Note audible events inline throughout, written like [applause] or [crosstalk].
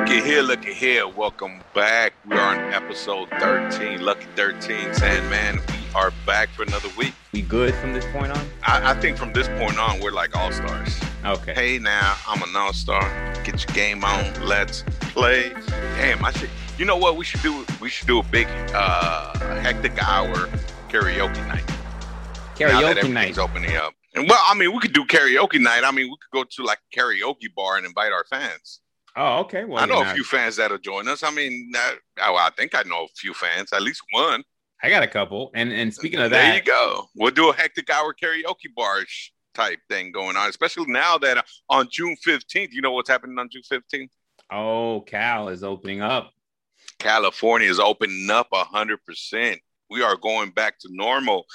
Look at here, look at here. Welcome back. We are on episode 13, Lucky 13. Sandman, we are back for another week. We good from this point on? I, I think from this point on, we're like all stars. Okay. Hey, now I'm an all star. Get your game on. Let's play. Damn, I should. You know what? We should do. We should do a big uh, hectic hour karaoke night. now that Karaoke night. everything's opening up. And well, I mean, we could do karaoke night. I mean, we could go to like a karaoke bar and invite our fans. Oh, okay. Well, I know a few fans that'll join us. I mean, uh, oh, I think I know a few fans, at least one. I got a couple. And and speaking of that, there you go. We'll do a hectic hour karaoke bar type thing going on, especially now that uh, on June 15th, you know what's happening on June 15th? oh, Cal is opening up. California is opening up 100%. We are going back to normal.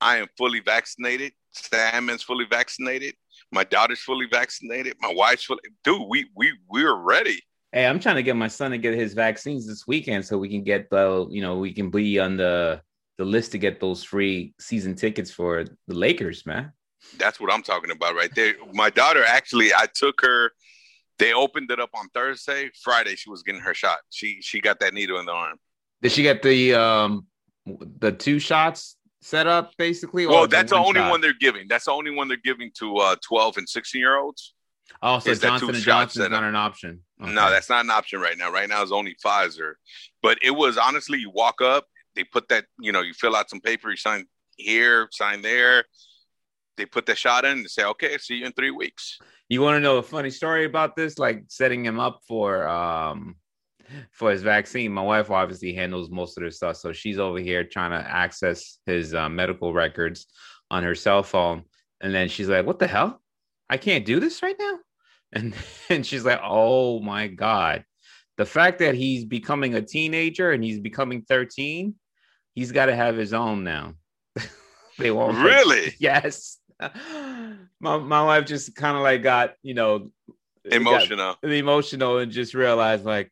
I am fully vaccinated. Sam is fully vaccinated. My daughter's fully vaccinated. My wife's fully. Dude, we we we're ready. Hey, I'm trying to get my son to get his vaccines this weekend so we can get the, you know, we can be on the the list to get those free season tickets for the Lakers, man. That's what I'm talking about right there. My daughter actually, I took her. They opened it up on Thursday. Friday, she was getting her shot. She she got that needle in the arm. Did she get the um the two shots set up basically? Well, that's the only shot? one they're giving. That's the only one they're giving to uh, 12 and 16 year olds. Oh, so is Johnson and Johnson's not an option. Okay. No, that's not an option right now. Right now, it's only Pfizer. But it was honestly, you walk up, they put that, you know, you fill out some paper, you sign here, sign there. They put the shot in and say, okay, see you in three weeks. You want to know a funny story about this? Like setting him up for um for his vaccine. My wife obviously handles most of this stuff, so she's over here trying to access his uh, medical records on her cell phone, and then she's like, "What the hell? I can't do this right now." [laughs] And and she's like, "Oh my god." The fact that he's becoming a teenager and he's becoming 13, he's got to have his own now. [laughs] they won't Really? [laughs] yes. My my wife just kind of like got, you know, got Emotional. emotional and just realized like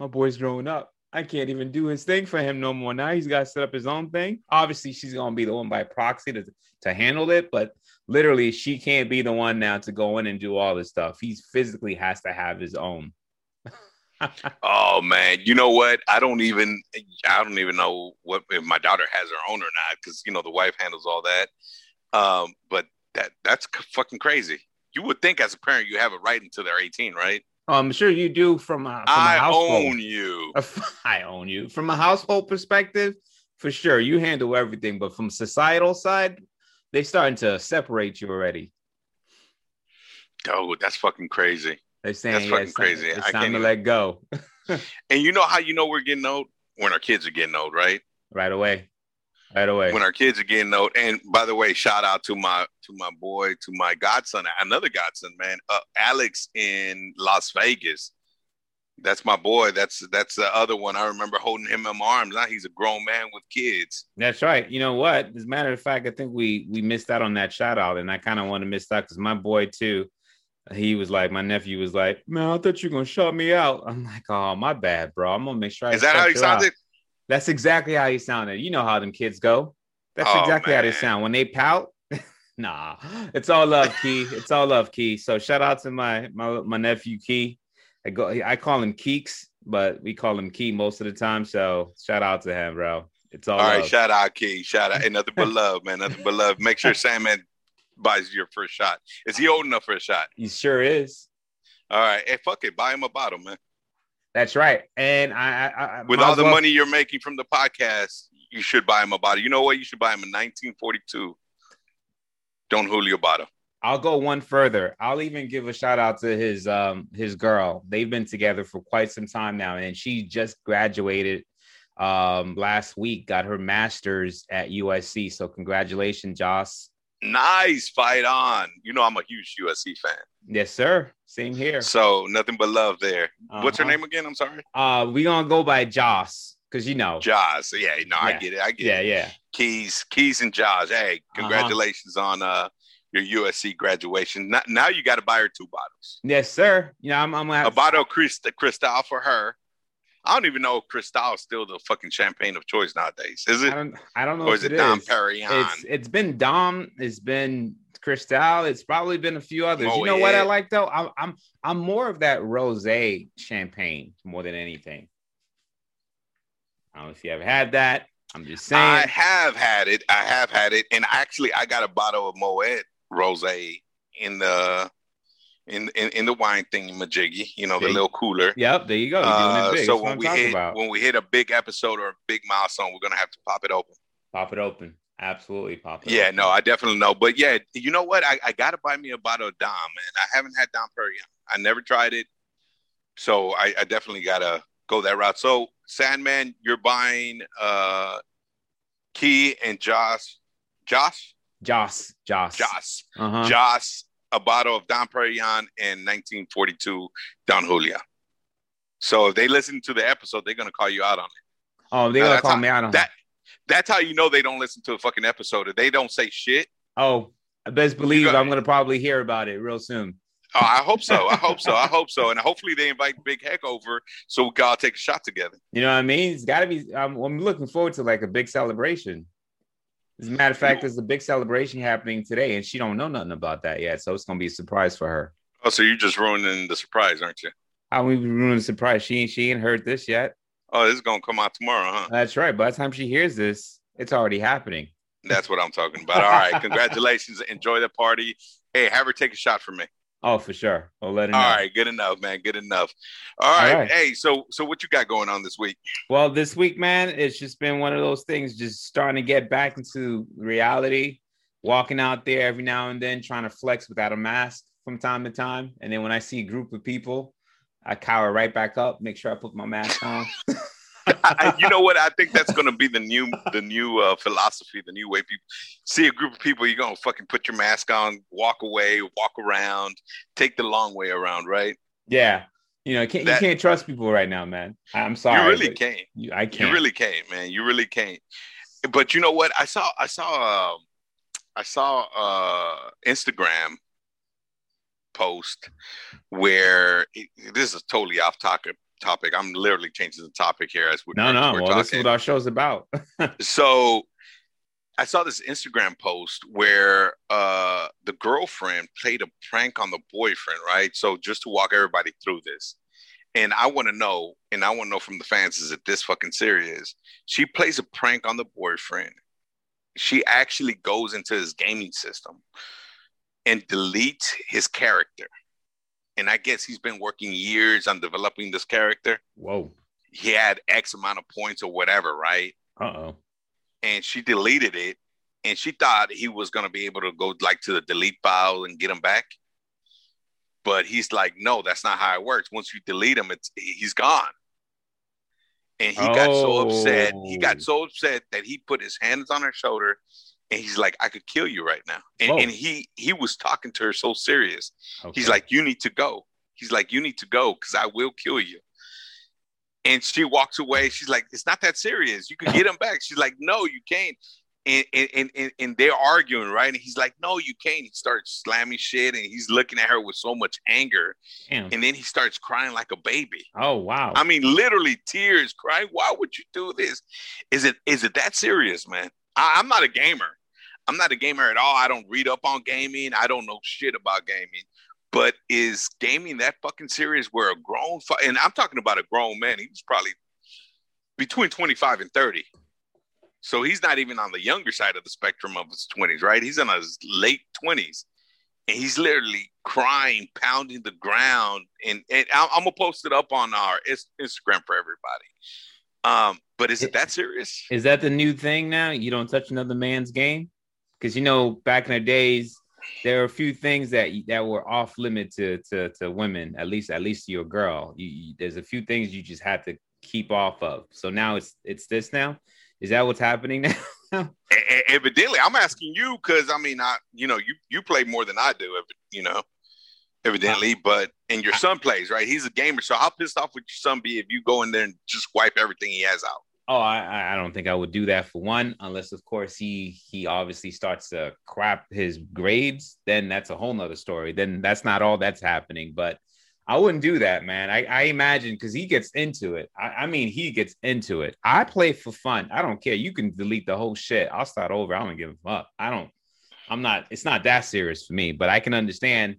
my boy's growing up. I can't even do his thing for him no more. Now he's got to set up his own thing. Obviously, she's gonna be the one by proxy to, to handle it, but literally she can't be the one now to go in and do all this stuff. He physically has to have his own. [laughs] Oh man, you know what? I don't even I don't even know what if my daughter has her own or not because you know the wife handles all that. Um, but that that's fucking crazy. You would think as a parent you have a right until they're 18, right? I'm sure you do from a, from a I household. own you. [laughs] I own you. From a household perspective, for sure, you handle everything. But from societal side, they starting to separate you already. Oh, that's fucking crazy. They're saying That's yeah, fucking it's time- crazy. It's I time can't to even- let go [laughs] [laughs] And you know how you know we're getting old when our kids are getting old, right? right away. Right away. When our kids are getting old. And by the way, shout out to my to my boy, to my godson, another godson, man, uh, Alex in Las Vegas. That's my boy. That's that's the other one. I remember holding him in my arms. Now he's a grown man with kids. That's right. You know what? As a matter of fact, I think we we missed out on that shout out, and I kind of want to miss out because my boy too. He was like, my nephew was like, man, I thought you were gonna shut me out. I'm like, oh, my bad, bro. I'm gonna make sure. I Is that how he you out." sounded? That's exactly how he sounded. You know how them kids go. That's Oh, exactly how they sound when they pout. [laughs] nah, it's all love, Key. It's all love, Key. So shout out to my my my nephew Key. I go. I call him Keeks, but we call him Key most of the time. So shout out to him, bro. It's all, All love. shout out Key. Shout out. Ain't nothing but [laughs] love, man. Nothing but love. Make sure Sandman buys you your first shot. Is he old enough for a shot? he sure is. All right. Hey, fuck it. Buy him a bottle, man. That's right. And I, I, I With all the well- money you're making from the podcast, you should buy him a bottle. You know what? You should buy him a 1942 Don Julio bottle. I'll go one further. I'll even give a shout out to his um his girl. They've been together for quite some time now, and she just graduated um last week, got her master's at USC. So congratulations, Joss. Nice fight on. You know I'm a huge USC fan, Yes, sir. Same here. so nothing but love there. What's her Uh-huh. name again? I'm sorry. Uh, we gonna go by Joss because you know. Joss. Yeah, no, I get it. I get yeah, it. yeah. Yeah. Keys, Keys, and Jaws. Hey, Uh-huh. congratulations on uh your USC graduation. Now, now you got to buy her two bottles. Yes, sir. You know, I'm, I'm gonna A have bottle of Christ- Cristal for her, I don't even know if Cristal is still the fucking champagne of choice nowadays. Is it? I don't, I don't know. Or is if it it Dom is. Perignon? It's it's been Dom. It's been Cristal. It's probably been a few others. Oh, you know what I like though? I'm I'm I'm more of that rosé champagne more than anything. I don't know if you ever had that. I'm just saying. I have had it. I have had it, and actually, I got a bottle of Moet Rosé in the in in, in the wine thing, majiggy. You know, the little cooler. yep, there you go. Uh, so That's when we hit about. when we hit a big episode or a big milestone, we're gonna have to pop it open. Pop it open. Absolutely pop it. Yeah, open. no, I definitely know. But yeah, you know what? I, I gotta buy me a bottle of Dom, man. I haven't had Dom Perignon. I never tried it, so I, I definitely gotta go that route. So Sandman, you're buying uh Key and Josh, Josh, Joss. Joss. Josh, Uh-huh. Josh, a bottle of Don Perignon in 1942 Don Julia. So if they listen to the episode, they're gonna call you out on it. Oh, they Now, gonna call how- me out on that. That's how you know they don't listen to a fucking episode. If they don't say shit, Oh, I best believe got- I'm gonna probably hear about it real soon. Oh, I hope so. I hope so. I hope so. And hopefully they invite Big Hec over so we can all take a shot together. You know what I mean? It's got to be. I'm looking forward to like a big celebration. As a matter of fact, there's a big celebration happening today, and she don't know nothing about that yet. So it's gonna be a surprise for her. Oh, so you're just ruining the surprise, aren't you? How we ruined the surprise? She ain't she ain't heard this yet. Oh, this is gonna come out tomorrow, huh? That's right. By the time she hears this, it's already happening. That's what I'm talking about. [laughs] All right, congratulations. Enjoy the party. Hey, have her take a shot for me. Oh, for sure. I'll let know. All right, good enough, man. Good enough. All right. All right. Hey, so so what you got going on this week? Well, this week, man, it's just been one of those things, just starting to get back into reality, walking out there every now and then, trying to flex without a mask from time to time. And then when I see a group of people, I cower right back up, make sure I put my mask on. [laughs] I, you know what? I think that's gonna be the new the new uh, philosophy, the new way people see a group of people. You're gonna fucking put your mask on, walk away, walk around, take the long way around, right? yeah. You know, can't, That- you can't trust people right now, man. I'm sorry. you really can't. you- I can't. You really can't, man. You really can't. But you know what? I saw I saw uh, I saw uh Instagram post where it, this is totally off topic topic. I'm literally changing the topic here as we no, no. we're Well, this is talking. what our show's about. [laughs] so I saw this Instagram post where uh the girlfriend played a prank on the boyfriend, right? So just to walk everybody through this. And I want to know, and I want to know from the fans, is it this fucking serious? She plays a prank on the boyfriend. She actually goes into his gaming system and deletes his character. And I guess he's been working years on developing this character. Whoa. He had X amount of points or whatever, right? Uh oh. and she deleted it and she thought he was going to be able to go like to the delete file and get him back but he's like no that's not how it works once you delete him it's he's gone and he got so upset he got Oh. so upset that he put his hands on her shoulder and he's like i could kill you right now and, Whoa. and he he was talking to her so serious he's like you need to go he's like you need to go because i will kill you and she walks away. She's like, "It's not that serious. You can get him back." She's like, "No, you can't." And and, and and they're arguing, right? And he's like, "No, you can't." He starts slamming shit, and he's looking at her with so much anger, Damn. and then he starts crying like a baby. Oh wow. I mean, literally tears, crying. Why would you do this? Is it is it that serious, man? I, I'm not a gamer. I'm not a gamer at all. I don't read up on gaming. I don't know shit about gaming. But is gaming that fucking serious? Where a grown fu- and I'm talking about a grown man. He was probably between 25 and 30. So he's not even on the younger side of the spectrum of his 20s, right? He's in his late 20s. And he's literally crying, pounding the ground. And, and I'm, I'm gonna post it up on our Instagram for everybody. Um, but is it that serious? Is that the new thing now? You don't touch another man's game? Because you know, back in the days, there are a few things that that were off limit to to, to women, at least at least your girl. You, you, there's a few things you just had to keep off of. So now it's it's this now. Is that what's happening [laughs] now? Evidently, I'm asking you because I mean, I you know you you play more than I do, you know, evidently. But and your son plays, right? He's a gamer. So how pissed off would your son be if you go in there and just wipe everything he has out? Oh, I- I, don't think I would do that for one, unless of course he he obviously starts to crap his grades. Then that's a whole nother story. Then that's not all that's happening. But I wouldn't do that, man. I, I imagine because he gets into it. I, I, mean, he gets into it. I play for fun. I don't care. You can delete the whole shit. I'll start over. I don't give up. I don't. I'm not. It's not that serious for me. But I can understand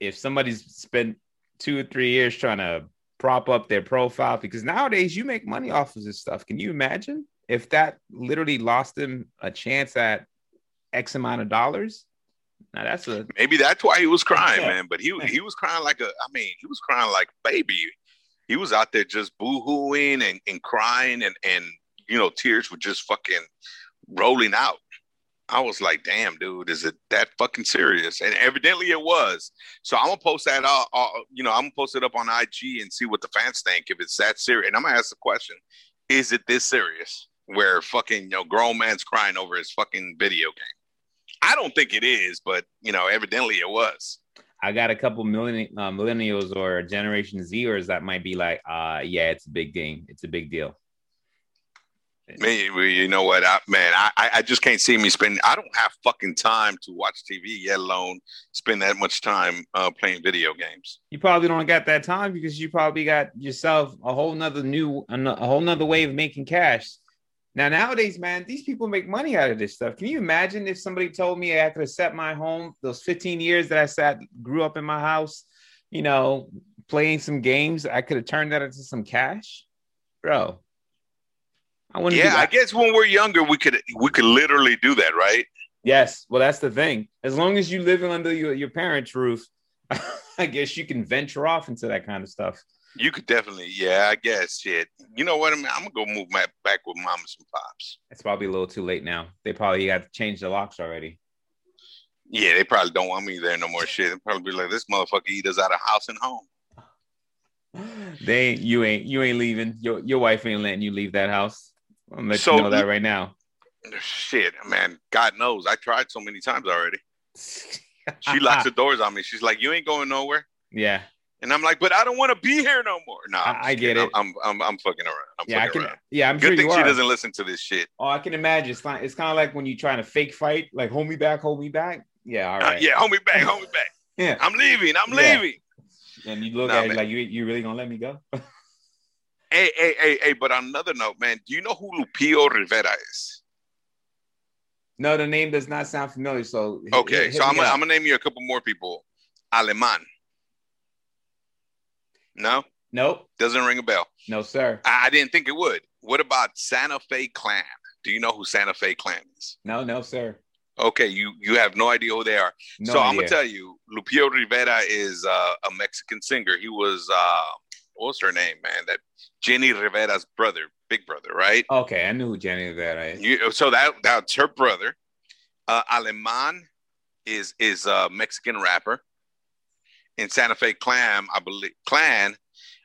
if somebody's spent two or three years trying to prop up their profile because nowadays you make money off of this stuff. Can you imagine if that literally lost him a chance at X amount of dollars? Now that's a maybe that's why he was crying, man. But he he was crying like a I mean, he was crying like baby. He was out there just boo-hooing and, and crying and and you know, tears were just fucking rolling out. I was like, damn, dude, is it that fucking serious? And evidently it was. So I'm gonna post that all, all you know, I'm gonna post it up on IG and see what the fans think if it's that serious. And I'm gonna ask the question: Is it this serious? Where fucking you know, grown man's crying over his fucking video game? I don't think it is, but you know, evidently it was. I got a couple million uh, millennials or Generation Zers that might be like, uh, yeah, it's a big game. It's a big deal. Man, you know what, I, man? I, I just can't see me spend. I don't have fucking time to watch TV, yet alone spend that much time uh, playing video games. You probably don't got that time because you probably got yourself a whole nother new, a whole nother way of making cash. Now nowadays, man, these people make money out of this stuff. Can you imagine if somebody told me I could have set my home those 15 years that I sat, grew up in my house, you know, playing some games, I could have turned that into some cash, bro. I wouldn't. Yeah, I guess when we're younger, we could we could literally do that, right? Yes. Well, that's the thing. As long as you live under your, your parents' roof, [laughs] I guess you can venture off into that kind of stuff. You could definitely, yeah, I guess. Shit, you know what? I mean, I'm gonna go move my, back with mamas and pops. It's probably a little too late now. They probably got to change the locks already. Yeah, they probably don't want me there no more. Shit, they probably be like, this motherfucker eat us out of house and home. [laughs] They ain't you ain't you ain't leaving. Your your wife ain't letting you leave that house. I'm let so, you know that right now. Shit, man. God knows. I tried so many times already. she locks the [laughs] doors on me. She's like, "You ain't going nowhere." Yeah. And I'm like, but I don't want to be here no more. No, nah, I, get it. I'm, I'm, I'm fucking around. I'm yeah, I can. Around. Yeah, I'm Good sure thing she doesn't listen to this shit. Oh, I can imagine. It's kind. It's kind of like when you're trying to fake fight, like hold me back, hold me back. Yeah, all uh. [laughs] Uh, yeah, hold me back, hold me back. [laughs] yeah, I'm leaving. I'm yeah. leaving. And you look nah, at it like you, you really gonna let me go? Hey, hey, hey, hey! But on another note, man, do you know who Lupillo Rivera is? No, the name does not sound familiar. So okay, hit, hit so I'm gonna, I'm gonna name you a couple more people. Aleman. No. Nope. Doesn't ring a bell. No, sir. I, I didn't think it would. What about Santa Fe Klan? Do you know who Santa Fe Klan is? No, no, sir. Okay, you you have no idea who they are. No so idea. I'm gonna tell you, Lupillo Rivera is uh, a Mexican singer. He was uh, what's her name, man? That Jenni Rivera's brother, big brother, right? Okay, I knew who Jenni Rivera is. You, so that that's her brother. Uh, Aleman is is a Mexican rapper in Santa Fe Klan, I believe Klan,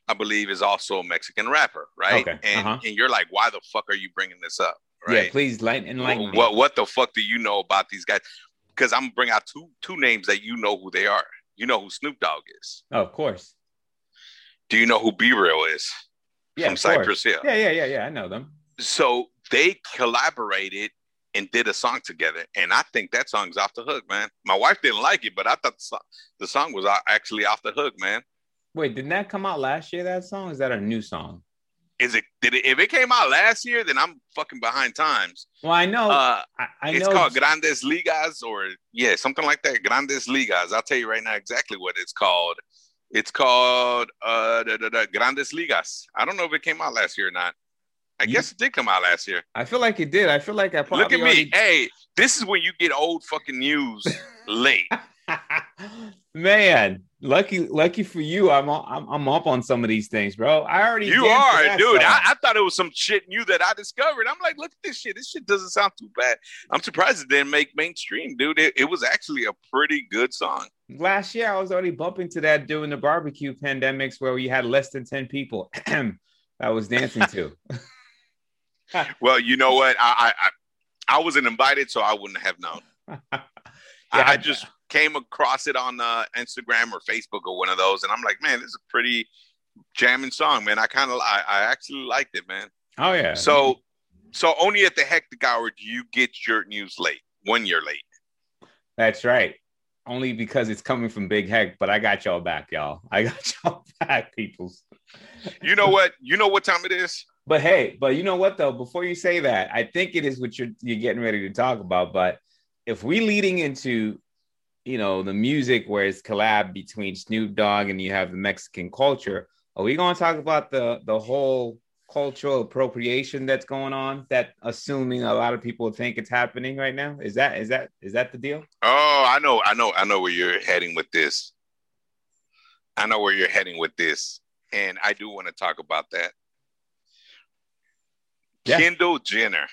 I believe is also a Mexican rapper, right? Okay. And uh-huh. and you're like, why the fuck are you bringing this up? Right? Yeah, please enlighten, enlighten me. What what the fuck do you know about these guys? Because I'm gonna bring out two two names that you know who they are. You know who Snoop Dogg is. Oh, of course. Do you know who B-Real is? Yeah, from Cypress Hill. Yeah, yeah, yeah, yeah. I know them. So they collaborated and did a song together. And I think that song's off the hook, man. My wife didn't like it, but I thought the song, the song was actually off the hook, man. Wait, didn't that come out last year? That song is that a new song? Is it? Did it? If it came out last year, then I'm fucking behind times. Well, I know. Uh, I, I it's know called Grandes Ligas, or yeah, something like that. Grandes Ligas. I'll tell you right now exactly what it's called. It's called uh, da, Grandes Ligas. I don't know if it came out last year or not. I you, guess it did come out last year. I feel like it did. I feel like I probably look at already... me. Hey, this is when you get old fucking news [laughs] late. [laughs] Man, lucky, lucky for you. I'm, I'm I'm up on some of these things, bro. I already you are, dude. I, I, thought it was some shit new that I discovered. I'm like, look at this shit. This shit doesn't sound too bad. I'm surprised it didn't make mainstream, dude. It, it was actually a pretty good song. Last year, I was already bumping to that during the barbecue pandemics where we had less than ten people. [clears throat] I was dancing to. [laughs] well, you know what? I, I I wasn't invited, so I wouldn't have known. [laughs] yeah, I, I, just came across it on uh, Instagram or Facebook or one of those, and I'm like, man, this is a pretty jamming song, man. I kind of, I, I actually liked it, man. Oh yeah. So, so only at the hectic hour do you get your news late. One year late. That's right. only because it's coming from Big Hec, but I got y'all back, y'all. I got [laughs] y'all back, peoples. You know what? You know what time it is? But hey, but you know what though? Before you say that, I think it is what you're you're getting ready to talk about. But if we leading into you know the music where it's collab between Snoop Dogg and you have the Mexican culture, are we gonna talk about the the whole cultural appropriation that's going on that assuming a lot of people think it's happening right now? Is that is that is that the deal? Oh i know i know i know where you're heading with this. I know where you're heading with this and i do want to talk about that. Yeah. kendall jenner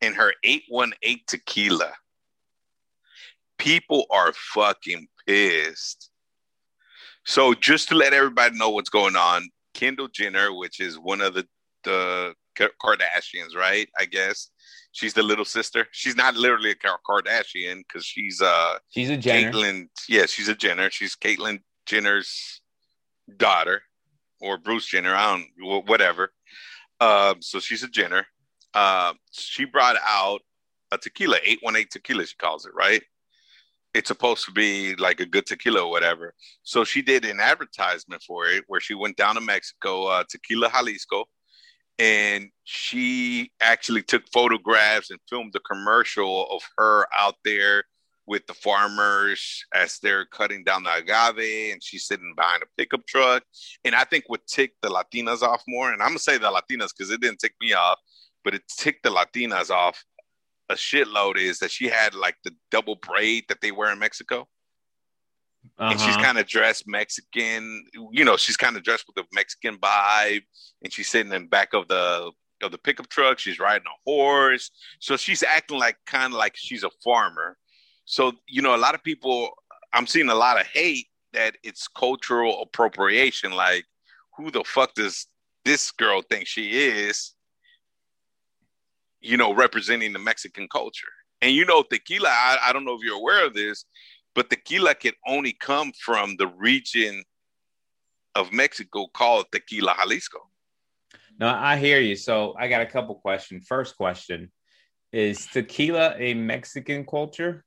and her 818 tequila people are fucking pissed so just to let everybody know what's going on Kendall Jenner, which is one of the the Kardashians, right? I guess she's the little sister. She's not literally a Kardashian because she's uh she's a Jenner. Caitlyn, yeah, she's a Jenner. She's Caitlyn Jenner's daughter or Bruce Jenner. I don't whatever. Um, so she's a Jenner. Uh, she brought out a tequila, eight one eight tequila. She calls it right it's supposed to be like a good tequila or whatever. So she did an advertisement for it where she went down to Mexico, uh, Tequila Jalisco, and she actually took photographs and filmed the commercial of her out there with the farmers as they're cutting down the agave and she's sitting behind a pickup truck. And I think what ticked the Latinas off more, and I'm gonna say the Latinas because it didn't tick me off, but it ticked the Latinas off a shitload is that she had like the double braid that they wear in Mexico. Uh-huh. And she's uh-huh. kind of dressed Mexican, you know, she's kind of dressed with a Mexican vibe, and she's sitting in back of the of the pickup truck. She's riding a horse, so she's acting like kind of like she's a farmer. So you know, a lot of people, I'm seeing a lot of hate that it's cultural appropriation. Like, who the fuck does this girl think she is? You know, representing the Mexican culture. And you know, tequila, I, I don't know if you're aware of this, but tequila can only come from the region of Mexico called Tequila Jalisco. No, I hear you. So I got a couple questions. First question is tequila a Mexican culture?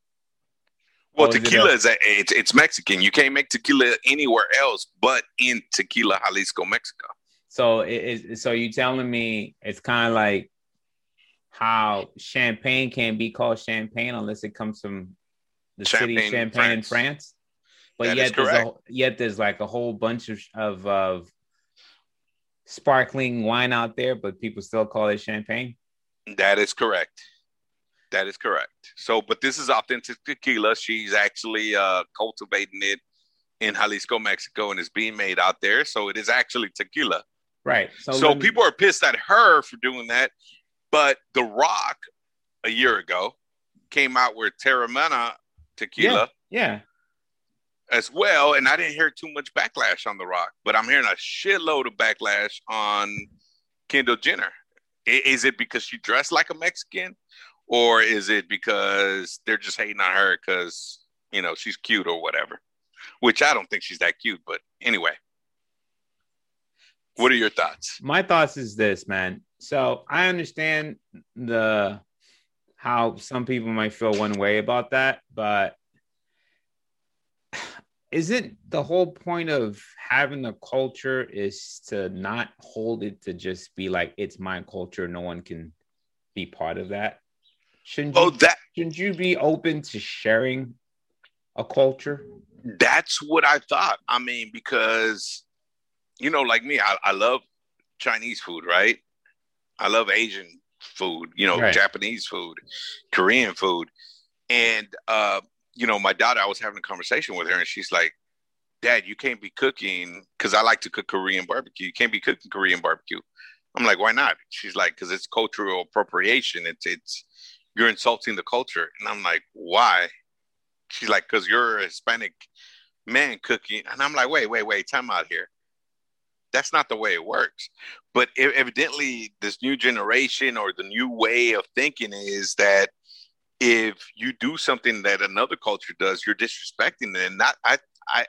Well, tequila is, a, it's, it's Mexican. You can't make tequila anywhere else but in Tequila Jalisco, Mexico. So it is. So you telling me it's kind of like how champagne can be called champagne unless it comes from the champagne, city Champagne France. in France. But that yet there's a, yet there's like a whole bunch of, of of sparkling wine out there, but people still call it champagne. That is correct. That is correct. So, but this is authentic tequila. She's actually uh, cultivating it in Jalisco, Mexico, and it's being made out there. So it is actually tequila. Right. So, so people are pissed at her for doing that. But The Rock a year ago came out with Teremana tequila. Yeah, yeah. As well. And I didn't hear too much backlash on The Rock, but I'm hearing a shitload of backlash on Kendall Jenner. Is it because she dressed like a Mexican? Or is it because they're just hating on her because, you know, she's cute or whatever? Which I don't think she's that cute, but anyway. What are your thoughts? My thoughts is this, man. So I understand the how some people might feel one way about that, but isn't the whole point of having a culture is to not hold it to just be like it's my culture, no one can be part of that? Shouldn't oh, you, that shouldn't you be open to sharing a culture? That's what I thought. I mean, because you know, like me, I, I love Chinese food, right? I love Asian food, you know, right. Japanese food, Korean food. And uh, you know, my daughter, I was having a conversation with her and she's like, Dad, you can't be cooking because I like to cook Korean barbecue. You can't be cooking Korean barbecue. I'm like, why not? She's like, because it's cultural appropriation. It's it's you're insulting the culture. And I'm like, why? She's like, because you're a Hispanic man cooking. And I'm like, wait, wait, wait, time out here that's not the way it works. But evidently, this new generation or the new way of thinking is that if you do something that another culture does, you're disrespecting it. And not, I,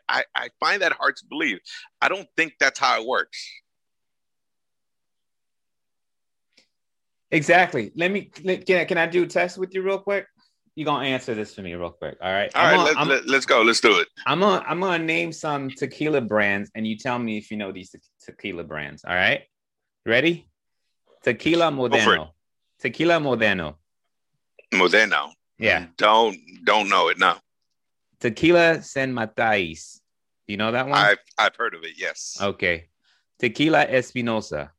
I, I find that hard to believe. I don't think that's how it works. Exactly. Let me can I, can I do a test with you real quick? You gonna answer this for me real quick. All right. All right, gonna- let, let, let's go. Let's do it. I'm gonna I'm gonna name some tequila brands, and you tell me if you know these te- tequila brands. All right. Ready? Tequila. Modeno. Tequila Modeno. Modeno. Yeah. Don't don't know it. No, Tequila San Matais. You know that one? I've I've heard of it. Yes. Okay. Tequila Espinosa.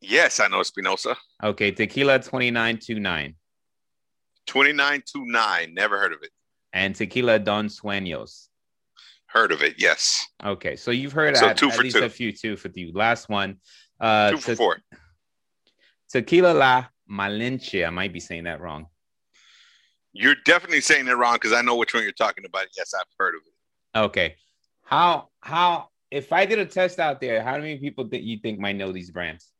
Yes, I know Espinosa. Okay. Tequila Twenty nine two nine. Never heard of it. And Tequila Don Sueños. Heard of it. Yes. Okay. So you've heard So at, two at for least two. a few, two for you. Last one. Uh, Two for te- four. Tequila La Malinche. I might be saying that wrong. You're definitely saying it wrong because I know which one you're talking about. Yes, I've heard of it. Okay. How how if I did a test out there, how many people that you think might know these brands?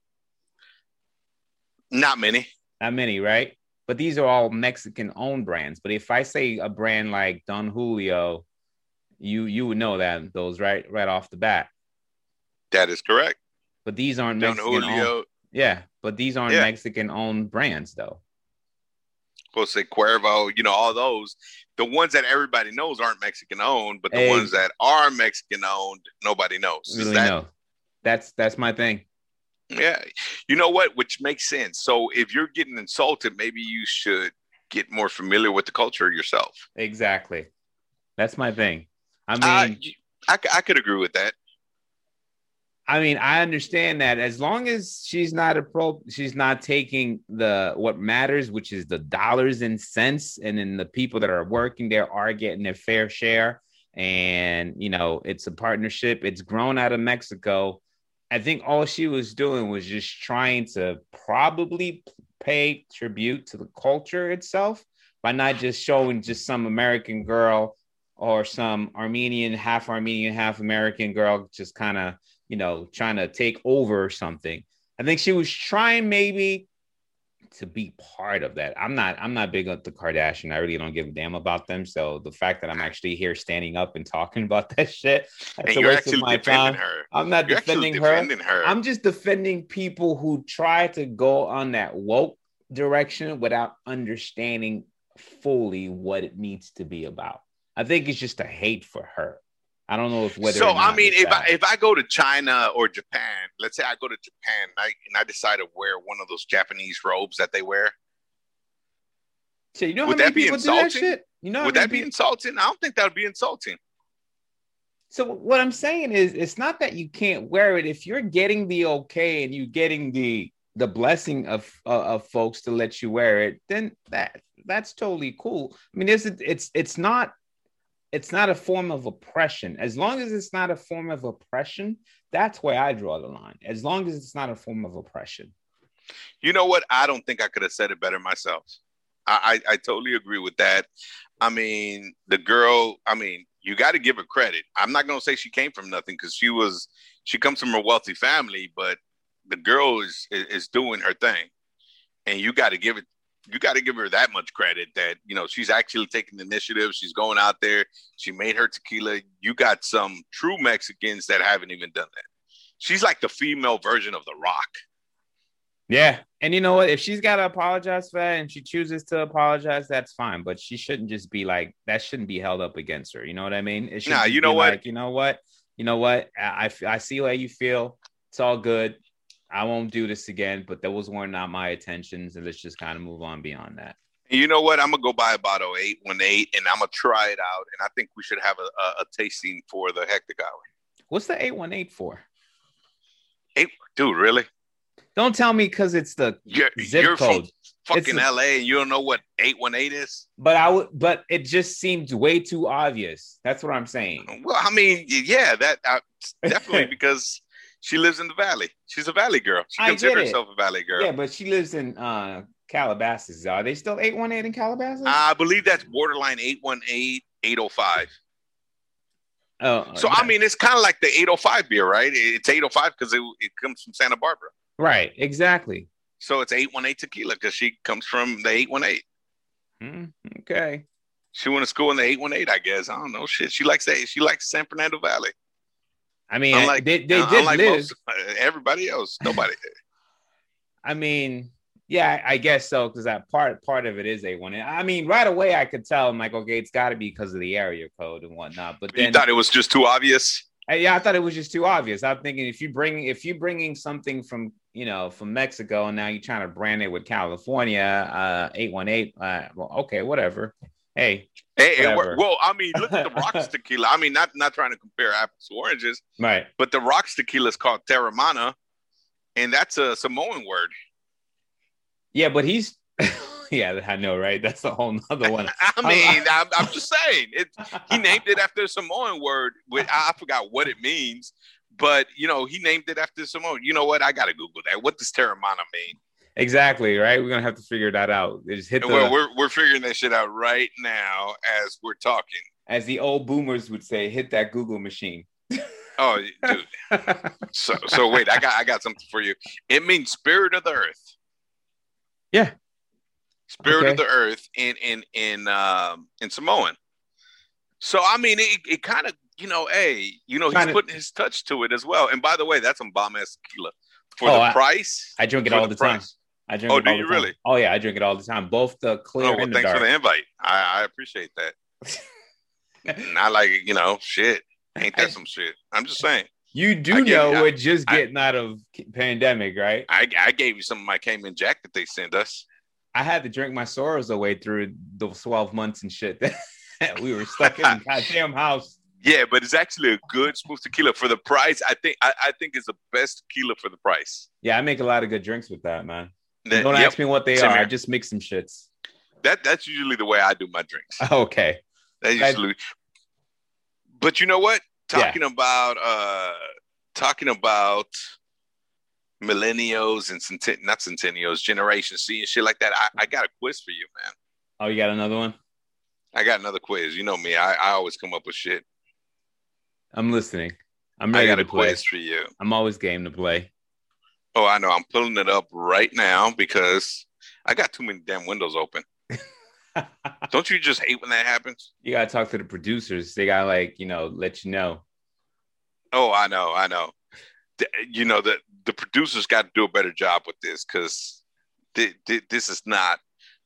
Not many. Not many, right? But these are all Mexican owned brands. But if I say a brand like Don Julio, you you would know that those right right off the bat. That is correct. But these aren't Don Mexican owned. Julio, Yeah, but these aren't Yeah. Mexican owned brands though. Jose Cuervo, you know, all those. The ones that everybody knows aren't Mexican owned, but the Hey. ones that are Mexican owned, nobody knows. Really that- know. That's that's my thing. Yeah. You know what? Which makes sense. So if you're getting insulted, maybe you should get more familiar with the culture yourself. Exactly. That's my thing. I mean, Uh, I, I could agree with that. I mean, I understand that as long as she's not a pro, she's not taking the what matters, which is the dollars and cents, and then the people that are working there are getting their fair share. And you know, it's a partnership. It's grown out of Mexico. I think all she was doing was just trying to probably pay tribute to the culture itself by not just showing just some American girl or some Armenian, half Armenian, half American girl, just kind of you know, trying to take over something. I think she was trying maybe to be part of that. I'm not I'm not big on the Kardashian. I really don't give a damn about them. So the fact that I'm actually here standing up and talking [laughs] about that shit, that's And a waste of my time. her. I'm not You're defending actually her. defending her. I'm just defending people who try to go on that woke direction without understanding fully what it needs to be about. I think it's just a hate for her. I don't know if whether. so or not I mean, it's if I if I go to China or Japan, let's say I go to Japan and I, and I decide to wear one of those Japanese robes that they wear, So you know Would how many that be people do that shit? You know would that be people- insulting? I don't think that would be insulting. So what I'm saying is, it's not that you can't wear it. If you're getting the okay and you're getting the the blessing of uh, of folks to let you wear it, then that that's totally cool. I mean, it's it's it's not it's not a form of oppression. As long as it's not a form of oppression, that's where I draw the line. As long as it's not a form of oppression. You know what? I don't think I could have said it better myself. I, I, I totally agree with that. I mean, the girl, I mean, you got to give her credit. I'm not going to say she came from nothing because she was, she comes from a wealthy family, but the girl is, is, is doing her thing. And you got to give it, you got to give her that much credit that, you know, she's actually taking the initiative. She's going out there. She made her tequila. You got some true Mexicans that haven't even done that. She's like the female version of The Rock. Yeah. And you know what? If she's got to apologize for that and she chooses to apologize, that's fine. But she shouldn't just be like, that shouldn't be held up against her. You know what I mean? It Nah, you know what? Like, you know what? You know what? I, I, I see how you feel. It's all good. I won't do this again, but those were not my intentions. And let's just kind of move on beyond that. You know what? I'm gonna go buy a bottle 818 and I'm gonna try it out. And I think we should have a, a, a tasting for the hectic hour. What's the 818 for? Eight, dude, really? Don't tell me because it's the You're, zip you're code. from fucking a- LA and you don't know what 818 is? But I would, but it just seemed way too obvious. That's what I'm saying. Well, I mean, yeah, that uh, definitely [laughs] because she lives in the valley. She's a valley girl. She considers herself a valley girl. Yeah, but she lives in uh Calabasas. Are they still 818 in Calabasas? I believe that's borderline 818, 805. oh, So, I mean, it's kind of like the 805 beer, right? It's 805 because it, it comes from Santa Barbara. right, exactly. So it's 818 tequila because she comes from the 818. Hmm, okay. She went to school in the 818, I guess. I don't know. Shit. She likes that. She likes San Fernando Valley. I mean, Unlike, they, they uh, did live. most, uh, everybody else, nobody. I mean, Yeah, I, guess so because that part part of it is A1. I mean, right away I could tell. I'm like, okay, it's got to be because of the area code and whatnot. But then you thought it was just too obvious. I- yeah, I thought it was just too obvious. I'm thinking if you bring if you bringing something from you know from Mexico and now you're trying to brand it with California, uh, eight one eight. Uh, well, okay, whatever. Hey, Hey, it Whatever. wor- well, I mean, look at the [laughs] rocks tequila. I mean, not not trying to compare apples to oranges, right. but the rocks tequila is called Teremana, and that's a Samoan word. Yeah, but he's [laughs] yeah, I know, right? That's a whole nother [laughs] one. I um, mean, I'm, I'm just saying, it, he named it after a Samoan word. With I forgot what it means, but you know, he named it after Samoan. You know what? I gotta Google that. What does Teremana mean? Exactly, right? We're gonna have to figure that out. Just hit the Well, we're we're figuring that shit out right now as we're talking. as the old boomers would say, hit that Google machine. Oh, [laughs] dude. So so wait, I got I got something for you. It means spirit of the earth. Yeah. Spirit Okay. of the earth in in in um in Samoan. So I mean it, it kind of you know, hey, you know, he's Kinda- putting his touch to it as well. And by the way, that's some bomb ass tequila. For Oh, the I- price. I drink it all the, time. price. I drink Oh, it do all you the time. really? Oh yeah, I drink it all the time. Both the clear Oh well, and the thanks dark. for the invite. I, I appreciate that. [laughs] Not like you know, shit. Ain't that some shit? I'm just saying. You do gave know I- we're just I- getting out of pandemic, right? I, I gave you some of my Cayman Jack that they sent us. I had to drink my sorrows away through the 12 months and shit [laughs] that we were stuck in the [laughs] goddamn house. Yeah, but it's actually a good smooth tequila for the price. I think I, I think it's the best tequila for the price. Yeah, I make a lot of good drinks with that, man. That, Don't yep, ask me what they are. I just mix some shits. that that's usually the way I do my drinks. [laughs] Okay. That That- usually. But you know what? Yeah. Talking about uh talking about millennials and centen- not centennials, Generation C and shit like that. I, I got a quiz for you, man. Oh, you got another one? I got another quiz. You know me. I, I always come up with shit. I'm listening. I'm ready I got to a play. quiz for you. I'm always game to play. Oh, I know. I'm pulling it up right now because I got too many damn windows open. [laughs] Don't you just hate when that happens? you gotta talk to the producers. They gotta like, you know, let you know. Oh, I know, I know. The- you know the the producers got to do a better job with this because this is not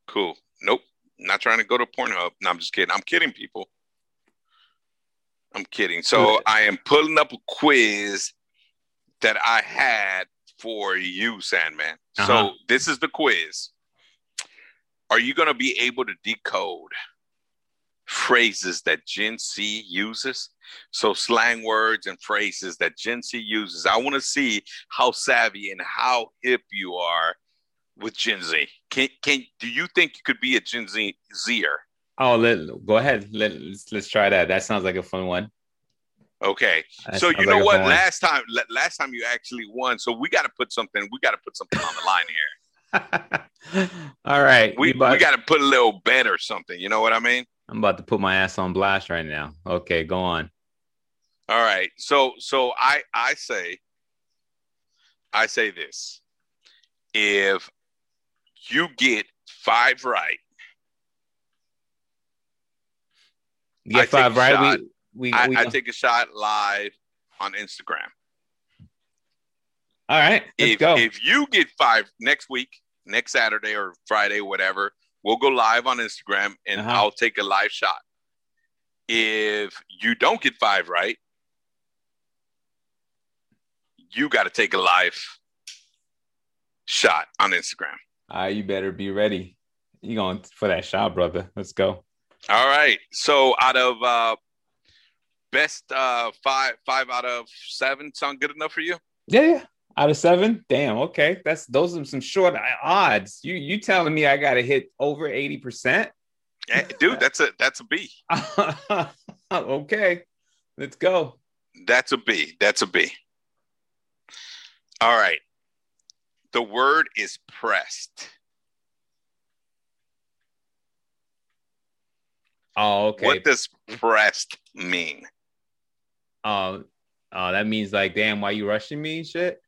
cool. Nope, not trying to go to Pornhub. No, I'm just kidding. I'm kidding, people. I'm kidding. So I am pulling up a quiz that I had for you, Sandman. Uh-huh. So this is the quiz. Are you going to be able to decode phrases that Gen Z uses? So slang words and phrases that Gen Z uses. I want to see how savvy and how hip you are with Gen Z. Can can do you think you could be a Gen Z Zer? Oh, let go ahead. Let, let's let's try that. That sounds like a fun one. Okay. That so you know what? Last time, la- last time you actually won. So we got to put something. We got to put something on the line here. [laughs] All right. We we got to put a little bet or something. You know what I mean? I'm about to put my ass on blast right now. Okay, go on. All right. So so I I say I say this. If you get five right, You get take five right. We we, I, we I take a shot live on Instagram. all right. Let's if go. if you get five next week, next Saturday or Friday, whatever, we'll go live on Instagram and Uh-huh. I'll take a live shot. If you don't get five right, you got to take a live shot on Instagram. Ah, you better be ready. You going for that shot, brother? Let's go. All right. So out of uh best uh five five out of seven sound good enough for you? Yeah, yeah. Out of seven, damn. Okay, that's those are some short odds. You you telling me I got to hit over eighty percent? Eh, Dude, that's a that's a B. [laughs] okay, let's go. That's a B. That's a B. All right. The word is pressed. Oh, okay. What does pressed mean? Oh, oh, that means like, damn, why you rushing me? Shit.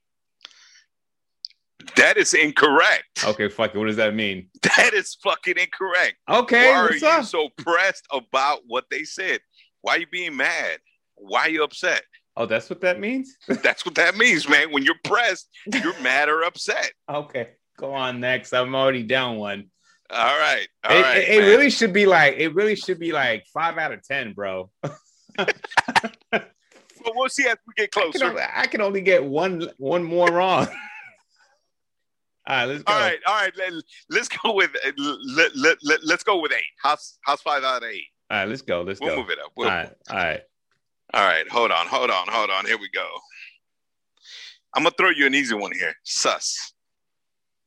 That is incorrect. Okay, fuck it. What does that mean? [laughs] That is fucking incorrect. Okay, Why are you up? so pressed about what they said? Why are you being mad? Why are you upset? Oh, that's what that means. [laughs] That's what that means, man. When you're pressed, you're mad or upset. [laughs] okay, Go on next. I'm already down one. All right. All it, right. it, it really should be like it really should be like five out of ten, bro. Well, we'll see as we get I can, closer. only, I can only get one one more wrong. [laughs] All right, let's go. All right. All right. Let, let's go with let, let, let, let's go with eight. How's how's five out of eight? All right, let's go. Let's We'll go. move it up. All We'll, right, all right. All right, hold on, hold on, hold on. Here we go. I'm gonna throw you an easy one here. Sus.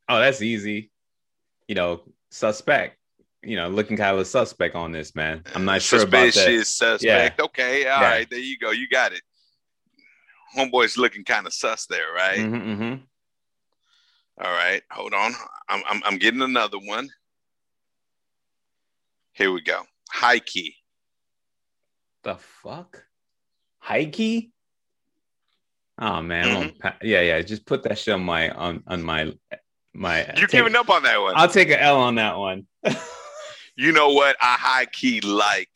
Oh, that's easy. You know, suspect. You know, looking kind of a suspect on this, man. I'm not sure about that. Suspect. Okay, all Yeah. right, there you go. You got it. Homeboy's looking kind of sus there, right? Mhm, mhm. All right, hold on. I'm, I'm I'm getting another one. Here we go. High key. The fuck? High key? Oh man, Mm-hmm. pa- yeah, yeah. Just put that shit on my on on my my. You're take- giving up on that one. I'll take an L on that one. [laughs] you know what? I high key like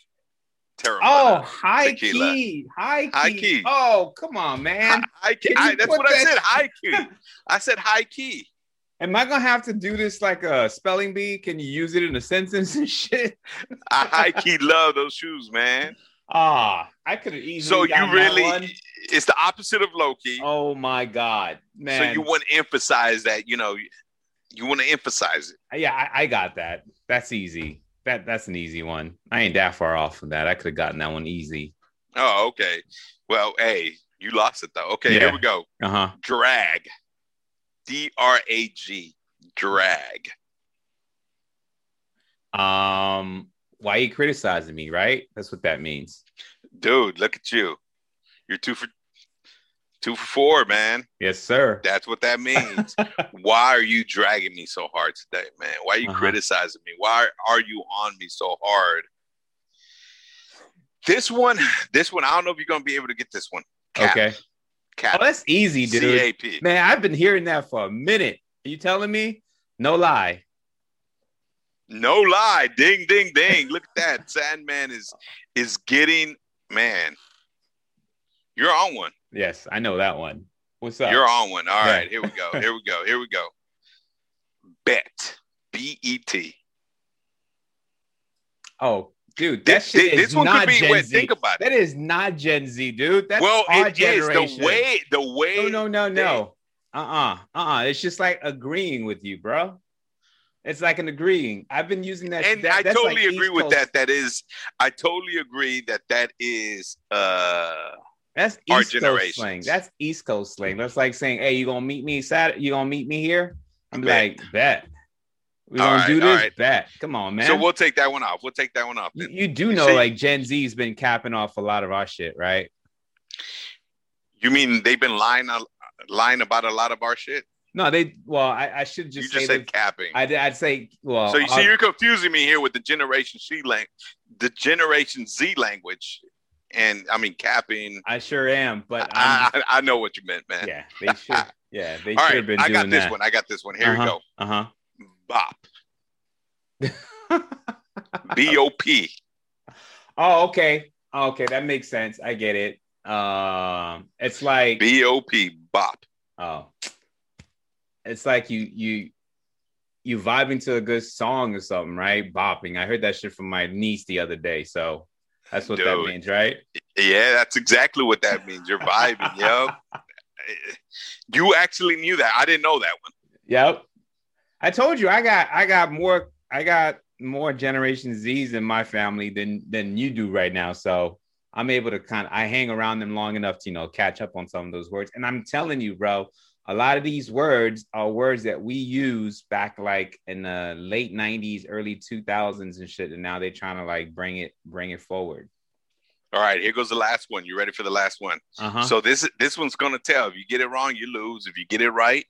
Teremana. Oh, high Tequila. key, high key. High key. Oh, come on, man. high key. I, that's what I said. [laughs] High key. I said high key. Am I gonna have to do this like a spelling bee? Can you use it in a sentence and [laughs] shit? I high key love those shoes, man. Ah, I could have easily. So you that really, it's the opposite of low key. Oh my god, man! so you want to emphasize that, you know, you want to emphasize it. yeah, I, I got that. That's easy. That that's an easy one. I ain't that far off from that. I could have gotten that one easy. Oh, okay. Well, hey, you lost it though. Okay, Yeah. here we go. Uh huh. Drag. D R A G. Drag. Um, why are you criticizing me? Right? That's what that means. Dude, look at you. You're two for two for four, man. Yes, sir. That's what that means. [laughs] Why are you dragging me so hard today, man? Why are you Uh-huh. criticizing me? Why are you on me so hard? This one, this one, I don't know if you're gonna be able to get this one. Cap. Okay. Cap. Oh, that's easy, dude. C-A-P. Man, I've been hearing that for a minute. Are you telling me? No lie. No lie. Ding, ding, ding. Look at that. Sandman is is getting man. You're on one. Yes, I know that one. What's up? You're on one. All Yeah. right, here we go. Here we go. Here we go. Bet. B E T. oh, dude, that This, shit this is one not could be. Gen Wait, Z. think about it. That is not Gen Z, dude. That's well, our it is generation. the way. The way. No, no, no, no. Uh-uh. Uh-uh. It's just like agreeing with you, bro. It's like an agreeing. I've been using that. and that- I totally like agree East with Coast- that. That is, I totally agree that that is. uh That's East Coast generations. slang. That's East Coast slang. That's like saying, "Hey, you gonna meet me Saturday? You gonna meet me here?" I'm Bet. like, "Bet." We All gonna right, do this? right. Bet. Come on, man. So we'll take that one off. We'll take that one off. you, you do You know, see- like Gen Z's been capping off a lot of our shit, right? You mean they've been lying, a- lying about a lot of our shit? No, they. Well, I, I should You just just say said capping. I'd, I'd say, well, so you see, I'll- you're confusing me here with the Generation C lang, the Generation Z language, and I mean capping. I sure am, but I, I, I know what you meant, man. yeah, they [laughs] should. Yeah, they should right, have been I got this that. one. I got this one. Here Uh-huh. we Uh huh. Bop. huh. B O P. B O P. Oh, okay. Oh, okay, that makes sense. I get it. Um, it's like B O P. Bop. oh, it's like you you you vibing to a good song or something, right? Bopping. I heard that shit from my niece the other day, so that's what that means, right? Yeah, that's exactly what that means. You're vibing. yep. [laughs] You actually knew that. I didn't know that one. Yep. I told you I got I got more I got more Generation Z's in my family than than you do right now. So I'm able to kind of I hang around them long enough to you know catch up on some of those words. And I'm telling you, bro, a lot of these words are words that we use back like in the late 90s, early 2000s and shit. And now they're trying to like bring it bring it forward. All right, here goes the last one. You ready for the last one? Uh-huh. So this this one's gonna tell. If you get it wrong, you lose. If you get it right,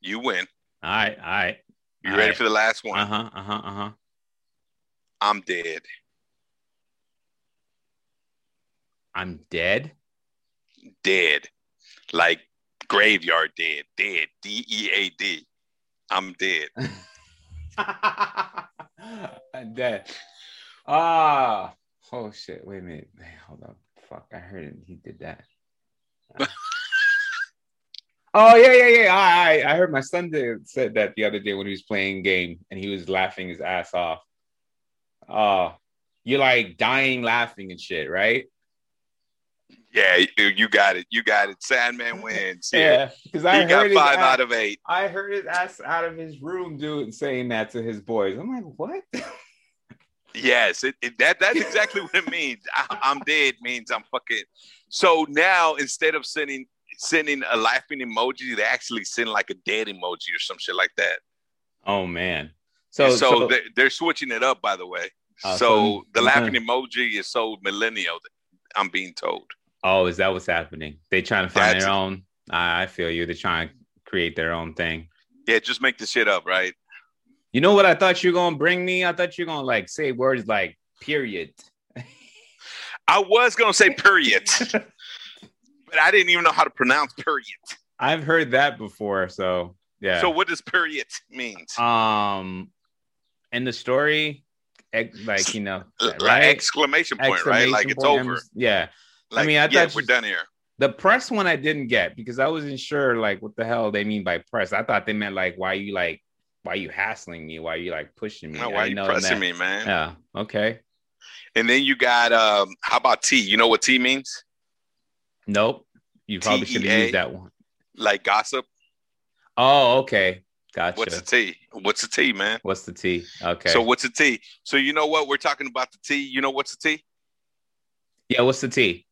you win. all right, all right. You All ready right. for the last one? Uh-huh. Uh-huh. Uh-huh. I'm dead. I'm dead. Dead. Like graveyard dead. Dead. D E A D. I'm dead. [laughs] I'm dead. Ah, oh shit! Wait a minute. Hold on. Fuck, I heard it. He did that. [laughs] Oh yeah, yeah, yeah. I I, I heard my son did, said that the other day when he was playing game and he was laughing his ass off. Oh, you're like dying laughing and shit, right? Yeah, you- got it. You got it. Sandman [laughs] wins. Yeah, because I he got heard his five ass- out of eight. I heard his ass out of his room, dude, saying that to his boys. I'm like, what? [laughs] Yes, it, it- that that's exactly what it means. I, I'm dead means I'm fucking. So now instead of sending sending a laughing emoji, they actually send like a dead emoji or some shit like that. oh man. So, So so, they, they're switching it up, by the way. Uh, so, so- the laughing [laughs] emoji is so millennial. I'm being told. Oh, is that what's happening? They trying to find That's- their own. I I feel you. They're trying to create their own thing. Yeah, just make the shit up, right? You know what I thought you were gonna bring me? I thought you were gonna like say words like period. I was gonna say period, [laughs] but I didn't even know how to pronounce period. I've heard that before, so yeah. So what does period means? um in the story, like you know, Like right? exclamation point, right? Like it's over. Yeah. Like, mean, I yeah, thought we're you- done here. The press one I didn't get because I wasn't sure like what the hell they mean by press. I thought they meant like why you like why you hassling me? Why you like pushing me? No, why you pressing meant- me, man? Yeah. Okay. And then you got um, how about T? You know what T means? Nope. You probably should have used that one. Like gossip. Oh, okay. Gotcha. What's the T? What's the T, man? What's the T? Okay. So what's the T? So you know what we're talking about the T. You know what's the T? yeah, what's the T?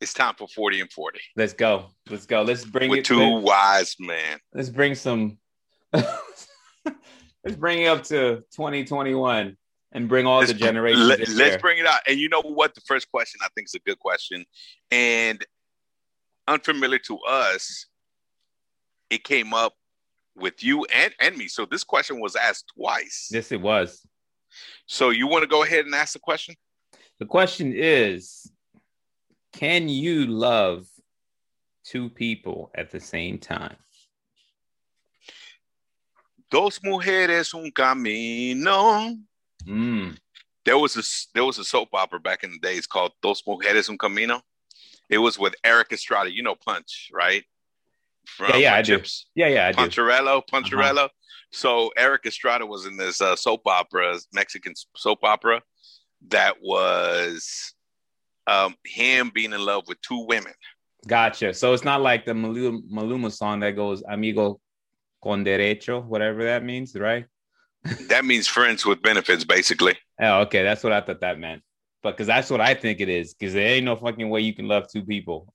It's time for forty and forty Let's go. Let's go. Let's bring with it. two let- wise men. let's bring some. [laughs] let's bring it up to 2021 and bring all Let's, the generations. let, us there. bring it out. And you know what? The first question I think is a good question, and unfamiliar to us, it came up with you and and me. So this question was asked twice. Yes, it was. So you want to go ahead and ask the question? The question is Can you love two people at the same time? Dos mujeres un camino. Mm. There was a there was a soap opera back in the days called Dos mujeres un camino. It was with Erik Estrada. You know Ponch, right? From Yeah, yeah, I do. Yeah, yeah, I do. Poncherello, Poncherello. So Erik Estrada was in this uh, soap opera, Mexican soap opera, that was um, him being in love with two women. Gotcha. So it's not like the Maluma, Maluma song that goes amigo con derecho, whatever that means, right? That means friends with benefits, basically. Oh, okay. That's what I thought that meant. But because that's what I think it is. Because there ain't no fucking way you can love two people.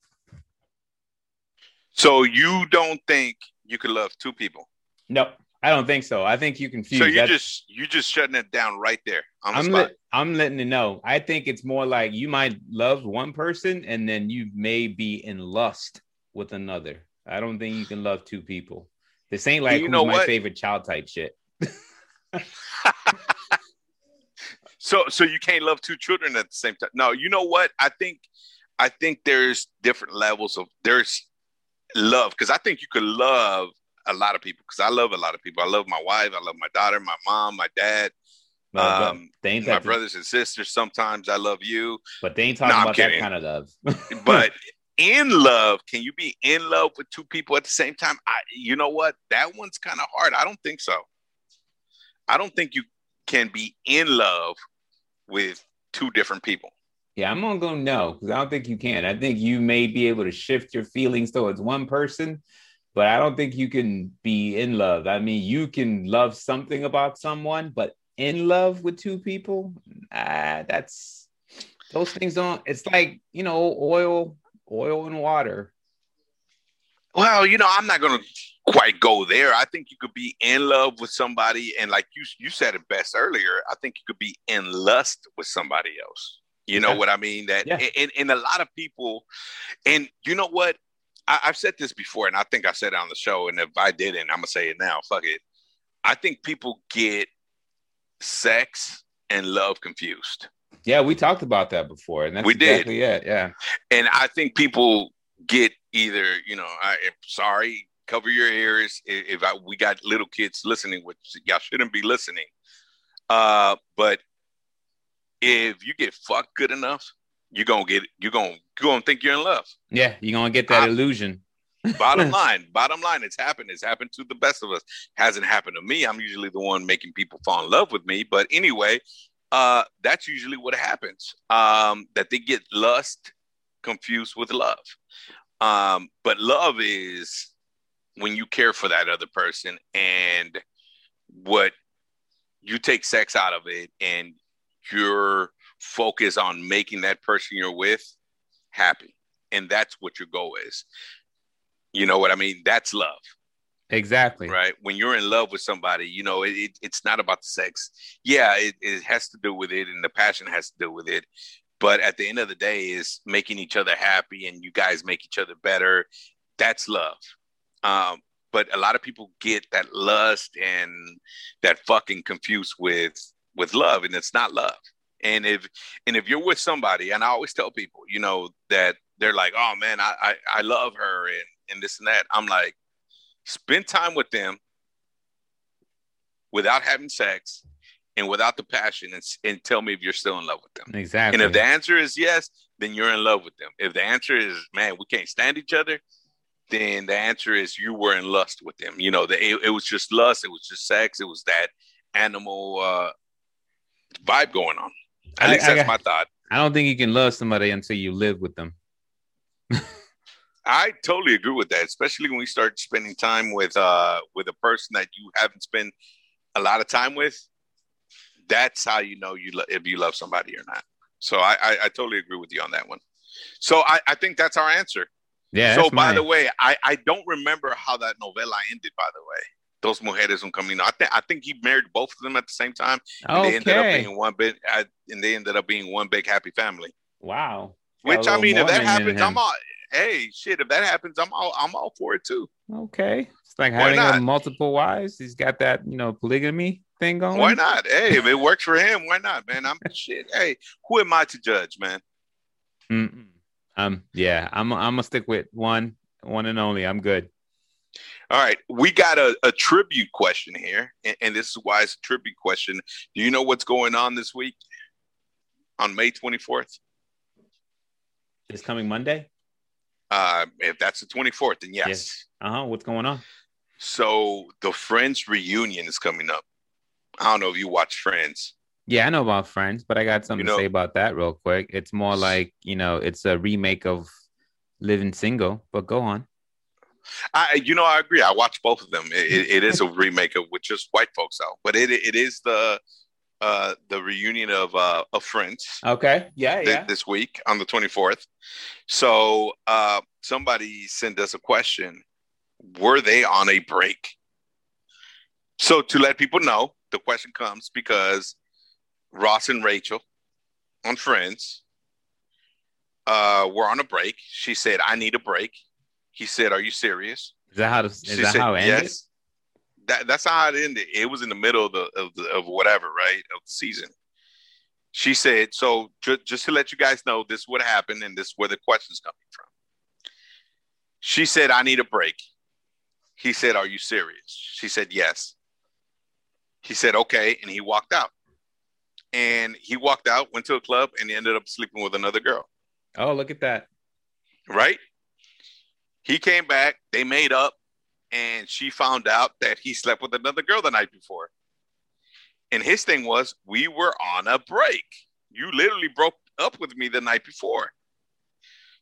So you don't think you could love two people? No, I don't think so. I think you confuse. So you That's- just you just shutting it down right there on the I'm spot. let, I'm letting it know. I think it's more like you might love one person and then you may be in lust with another. I don't think you can love two people. This ain't like You know my what? favorite child type shit. [laughs] So so you can't love two children at the same time. No, you know what? I think I think there's different levels of there's love because I think you could love a lot of people because I love a lot of people. I love my wife, I love my daughter, my mom, my dad, No, um, they ain't my brothers and sisters. Sometimes I love you, but they ain't talking No, about that kind of love. [laughs] but [laughs] in love, can you be in love with two people at the same time? I, you know what? That one's kind of hard. I don't think so. I don't think you can be in love with two different people. yeah, I'm gonna go no because I don't think you can. I think you may be able to shift your feelings towards one person, but I don't think you can be in love. I mean, you can love something about someone, but in love with two people, ah, that's those things don't. It's like you know, oil, oil and water. Well, you know, I'm not gonna quite go there. I think you could be in love with somebody, and like you you said it best earlier. I think you could be in lust with somebody else. You know Yeah. what I mean? That Yeah. and, and a lot of people, and you know what? I, I've said this before, and I think I said it on the show. And if I didn't, I'm gonna say it now. Fuck it. I think people get sex and love confused. Yeah, we talked about that before, and that's We did. exactly it. Yeah, and I think people get either you know, I, sorry, cover your ears. If, if I, we got little kids listening, which y'all shouldn't be listening, uh, but if you get fucked good enough, you're gonna get you're gonna you're gonna think you're in love. yeah, you're gonna get that I- illusion. [laughs] bottom [laughs] line, bottom line, it's happened. It's happened to the best of us. Hasn't happened to me. I'm usually the one making people fall in love with me. But anyway, uh, that's usually what happens. Um, that they get lust confused with love. Um, but love is when you care for that other person and what you take sex out of it and you're focused on making that person you're with happy. And that's what your goal is. You know what I mean? That's love. Exactly. Right. When you're in love with somebody, you know, it, it, it's not about the sex. Yeah, it, it has to do with it and the passion has to do with it. But at the end of the day, is making each other happy and you guys make each other better. That's love. Um, but a lot of people get that lust and that fucking confused with with love, and it's not love. And if and if you're with somebody, and I always tell people, you know, that they're like, oh man, I I, I love her and and this and that. I'm like, spend time with them without having sex and without the passion and, and tell me if you're still in love with them. Exactly. And if the answer is yes, then you're in love with them. If the answer is, man, we can't stand each other, then the answer is you were in lust with them. You know, the, it, it was just lust. It was just sex. It was that animal uh, vibe going on. At I, least that's I, my thought. I don't think you can love somebody until you live with them. I totally agree with that, especially when we start spending time with uh with a person that you haven't spent a lot of time with. That's how you know you lo- if you love somebody or not. So I, I, I totally agree with you on that one. So I, I think that's our answer. Yeah. So by the way, I, I don't remember how that novella ended. By the way, Dos mujeres un camino. I think I think he married both of them at the same time. And okay. They ended up being one big, and they ended up being one big happy family. Wow. Which I mean, if that happens, I'm all. Hey, shit! If that happens, I'm all. I'm all for it too. Okay. It's like Why having multiple wives. He's got that, you know, polygamy thing going. Why not? Hey, if it works for him, why not, man? I'm [laughs] shit. Hey, who am I to judge, man? Mm-mm. Um, yeah, I'm I'm gonna stick with one, one and only. I'm good. All right, we got a, a tribute question here, and, and, this is why it's a tribute question. Do you know what's going on this week on May 24th? This coming Monday. Uh, if that's the 24th, then yes. yes. Uh huh. What's going on? So the Friends reunion is coming up. I don't know if you watch Friends. Yeah, I know about Friends, but I got something you know, to say about that real quick. It's more like you know, it's a remake of Living Single. But go on. I, you know, I agree. I watched both of them. It, it is a remake of with just white folks out, but it it is the uh the reunion of uh of Friends. Okay. Yeah. Th- yeah. This week on the twenty fourth. So uh somebody sent us a question: Were they on a break? So to let people know, the question comes because Ross and Rachel on Friends uh, were on a break. She said, "I need a break." He said, "Are you serious?" Is that how? Is she that said, how it ended? Yes. That, that's how it ended. It was in the middle of the, of, the, of whatever, right, of the season. She said, "So ju- just to let you guys know, this would happen, and this is where the question's coming from." She said, "I need a break." He said, "Are you serious?" She said, "Yes." He said, "Okay," and he walked out and he walked out, went to a club, and he ended up sleeping with another girl. Oh, look at that! Right? He came back. They made up, and she found out that he slept with another girl the night before. And his thing was, we were on a break. You literally broke up with me the night before.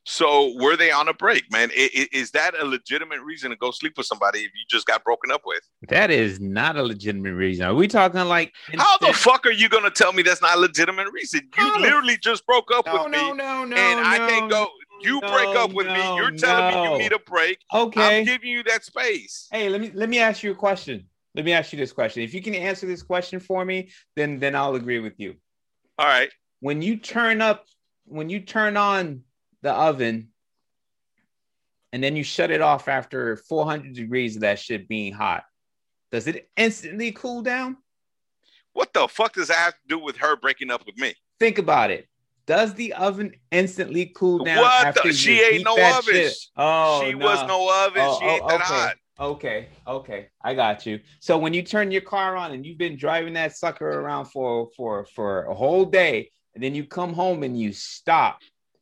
So were they on a break, man? Is, that a legitimate reason to go sleep with somebody if you just got broken up with? That is not a legitimate reason. Are we talking like how the fuck are you gonna tell me that's not a legitimate reason? You literally just broke up no, with no, me, no, no, and no, I can't go. You no, break up with no, me. You're telling me you need a break. Okay, I'm giving you that space. Hey, let me let me ask you a question. Let me ask you this question. If you can answer this question for me, then then I'll agree with you. All right. When you turn up, when you turn on the oven and then you shut it off after 400 degrees of that shit being hot, does it instantly cool down? What the fuck does that have to do with her breaking up with me? Think about it. Does the oven instantly cool down? What? After the, she ain't no oven. Shit? Oh, she no. was no oven. Oh, she ain't oh, that okay. hot. Okay, okay, I got you. So when you turn your car on and you've been driving that sucker around for for for a whole day, and then you come home and you stop,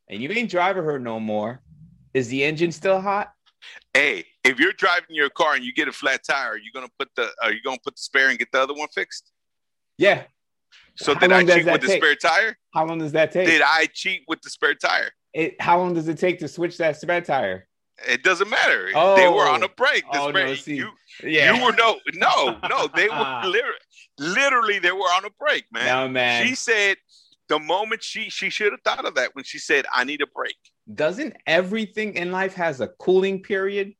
and you ain't driving her no more, is the engine still hot? Hey, if you're driving your car and you get a flat tire, are you gonna put the are you gonna put the spare and get the other one fixed? Yeah. So How did I cheat with the spare tire? How long does that take? Did I cheat with the spare tire? it, how long does it take to switch that spare tire? It doesn't matter. Oh. they Oh. were on a oh. break. The Oh, spare, no, see. you, Yeah. you were no, no, no. They were [laughs] literally, literally, they were on a break, man. no man. She said the moment she she should have thought of that when she said, "I need a break." Doesn't everything in life has a cooling period?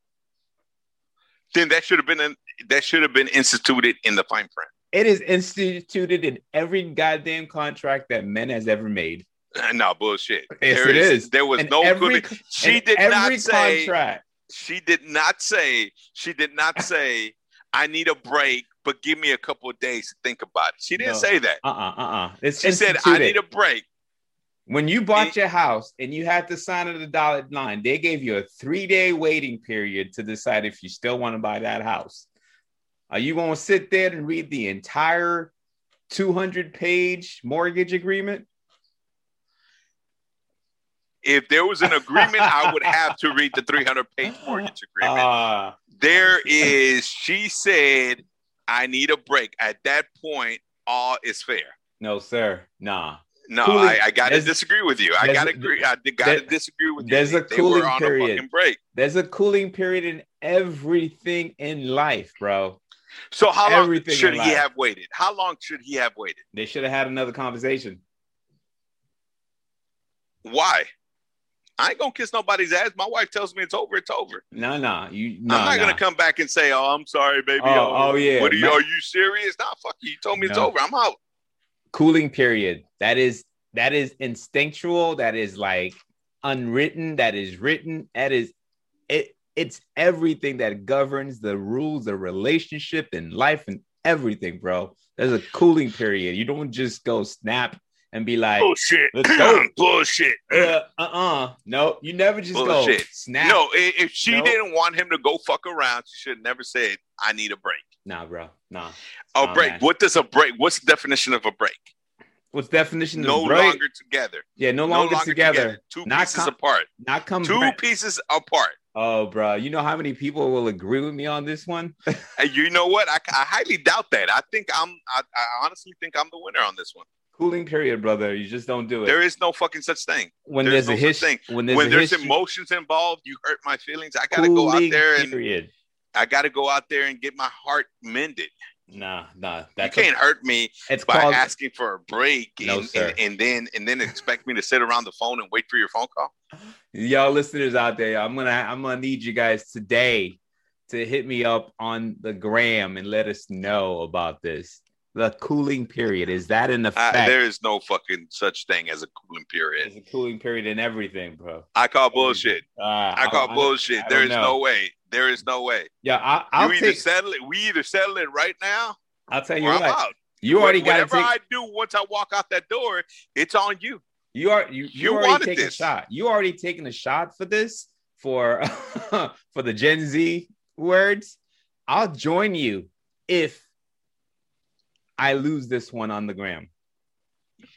Then that should have been in, that should have been instituted in the fine print. It is instituted in every goddamn contract that men has ever made. No bullshit. Yes, There it is. There was And no every, good. She did not say. contract. She did not say. She did not [laughs] say. I need a break, but give me a couple of days to think about it. She didn't No. say that. Uh uh uh uh. It's She said, "I need a break." when you bought your house and you had to sign on the dotted line, they gave you a three day waiting period to decide if you still want to buy that house. Are you going to sit there and read the entire 200 page mortgage agreement? If there was an agreement, I would have to read the 300 page mortgage agreement. Uh, there is, she said, I need a break. At that point, all is fair. no, sir. Nah. No, Cooling- I, I got to there's- disagree with you. I got to agree. I got to there- disagree with you. there's a They cooling period. a. There's a cooling period in everything in life, bro. So how long should he life. have waited? How long should he have waited? They should have had another conversation. Why? I ain't gonna kiss nobody's ass. My wife tells me it's over. It's over. No, no. You no, I'm not no. gonna come back and say, "Oh, I'm sorry, baby." Oh, oh, oh yeah. What are you? Are you serious? Nah, fuck you. You told me it's over. I'm out. cooling period that is that is instinctual that is like unwritten that is written that is it's everything that governs the rules of relationship and life and everything bro there's a cooling period you don't just go snap and be like Bullshit. let's go. [clears throat] Bullshit. uh, uh-uh no you never just go Bullshit. snap No, if she No. didn't want him to go fuck around, she should have never said, "I need a break." nah bro nah A Nah, break. man. What does a break? What's the definition of a break? what's definition of No break? longer together. yeah no longer, together. Two Not pieces com- apart. not come Two back. pieces apart. Oh bro you know how many people will agree with me on this one [laughs] And you know what? I, I highly doubt that. I think I'm. I, I honestly think I'm the winner on this one. cooling period, brother. You just don't do it. There is no fucking such thing. when there's there's, no a history, when there's when there's history, emotions involved, you hurt my feelings. I gotta go out there and period. I gotta go out there and get my heart mended. Nah, nah. You can't hurt me it's by called asking for a break and, sir. and, and then and then expect me to sit around the phone and wait for your phone call. y'all listeners out there. I'm gonna I'm gonna need you guys today to hit me up on the gram and let us know about this. The cooling period is that in I, effect? there is no fucking such thing as a cooling period. There's a cooling period in everything, bro. I call bullshit. Uh, I call I- bullshit. I There don't know. no way. There is no way. Yeah, I, I'll you either take. settle it. We either settle it right now, I'll tell you what. You already got Whatever take. I do once I walk out that door, it's on you. You are you you, You already taking a shot. You already taking a shot for this for [laughs] for the Gen Z words. I'll join you if I lose this one on the gram.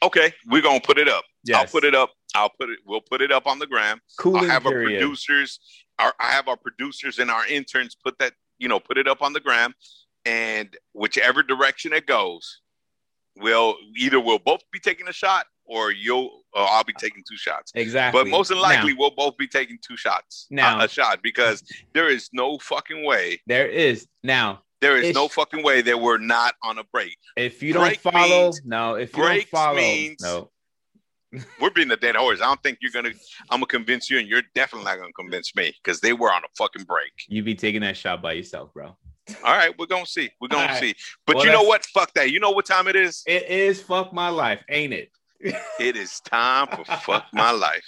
Okay, we're gonna put it up. Yes. I'll put it up. I'll put it. We'll put it up on the gram. Cooling I'll have our producers. Our, I have our producers and our interns put that. You know, put it up on the gram, and whichever direction it goes, we'll either we'll both be taking a shot, or you'll or I'll be taking two shots. Exactly. But most likely, Now, we'll both be taking two shots. Now- a, a shot because there is no fucking way. there is now. There is Ish. no fucking way that we're not on a break. If you don't Break follow, means- no. If you don't follow, means- no. [laughs] We're being a dead horse. I don't think you're gonna. I'm gonna convince you, and you're definitely not gonna convince me because they were on a fucking break. You be taking that shot by yourself, bro. All right, we're gonna see. We're gonna All right. see. But Well, you know what? Fuck that. You know what time it is? It is fuck my life, ain't it? [laughs] It is time for fuck my life.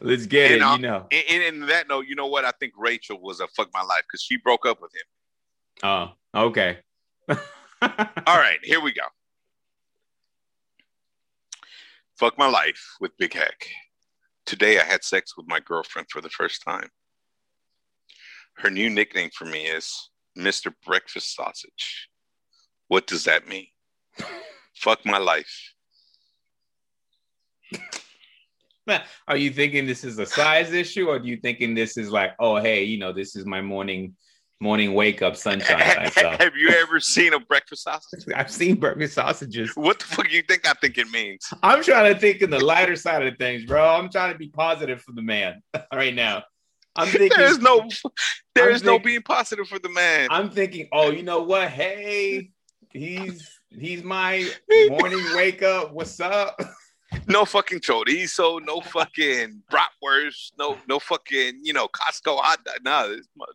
Let's get And it. I'll- You know. And, and in that note, you know what? I think Rachel was a fuck my life because she broke up with him. Oh, okay. [laughs] All right, here we go. Fuck my life with Big Hec. Today I had sex with my girlfriend for the first time. Her new nickname for me is Mr. Breakfast Sausage. What does that mean? Fuck my life. [laughs] Are you thinking this is a size issue, or are you thinking this is like, oh, hey, you know, this is my morning morning wake up sunshine? Have you ever seen a breakfast sausage? [laughs] I've seen breakfast sausages. What the fuck do you think I think it means? I'm trying to think in the lighter side of things, bro. I'm trying to be positive for the man [laughs] right now. I'm thinking There's no there is no being positive for the man. I'm thinking, oh, you know what? Hey, he's he's my morning [laughs] wake up. What's up? no fucking chorizo, no so no fucking bratwurst, no no fucking you know Costco hot dog. Nah, this mother.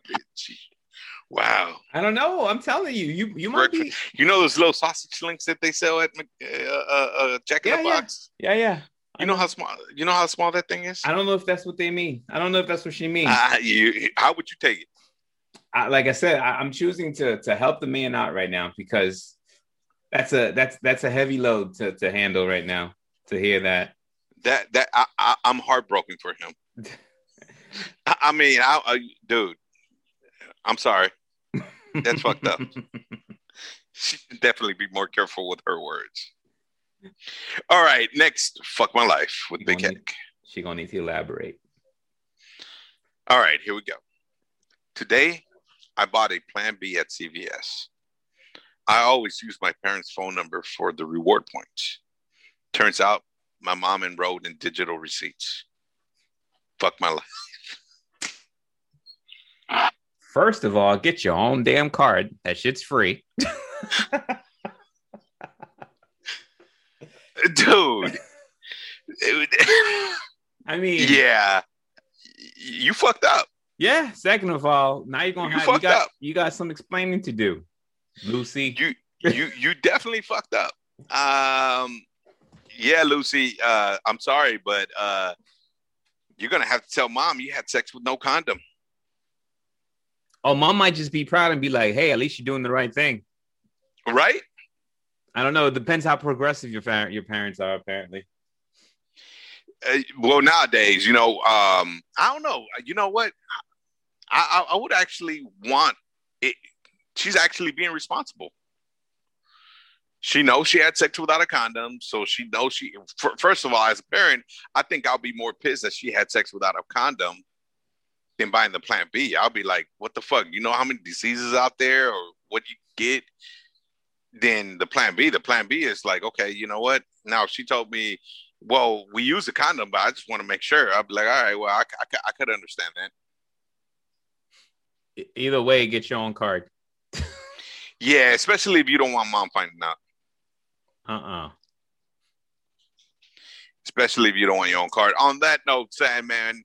Wow. I don't know. I'm telling you, you you might be. You know those little sausage links that they sell at uh, uh, uh, Jack in Yeah, the yeah. Box? Yeah, yeah. You know how small you know how small that thing is? I don't know if that's what they mean. I don't know if that's what she means. Ah, you, how would you take it? I, like I said, I, I'm choosing to to help the man out right now because that's a that's that's a heavy load to to handle right now. To hear that, That that I, I I'm heartbroken for him. [laughs] I, I mean, I, I dude, I'm sorry. That's fucked up. [laughs] She should definitely be more careful with her words. All right, next, fuck my life with You Big Hec. need- she gonna need to elaborate. All right, here we go. Today, I bought a Plan B at CVS. I always use my parents' phone number for the reward points. Turns out my mom enrolled in digital receipts. Fuck my life. First of all, get your own damn card. That shit's free. Dude. I mean, yeah. You fucked up. yeah. Second of all, now you're gonna You have you got up. you got some explaining to do, Lucy. You you you definitely fucked up. Um yeah, Lucy, uh I'm sorry, but uh you're gonna have to tell mom you had sex with no condom. Oh, mom might just be proud and be like, "Hey, at least you're doing the right thing." Right? I don't know. It depends how progressive your fa- your parents are. Apparently, Uh, well, nowadays, you know, um, I don't know. You know what? I, I, I would actually want it. She's actually being responsible. She knows she had sex without a condom, so she knows she. f- First of all, as a parent, I think I'll be more pissed that she had sex without a condom than buying the Plan B. I'll be like, "What the fuck? You know how many diseases out there, or what you get?" Then the Plan B. The Plan B is like, okay, you know what? Now she told me well, we use a condom, but I just want to make sure. I'll be like, all right, well, I, I, I could understand that. Either way, get your own card. [laughs] Yeah, especially if you don't want mom finding out. Uh uh Especially if you don't want your own card. On that note, Sandman,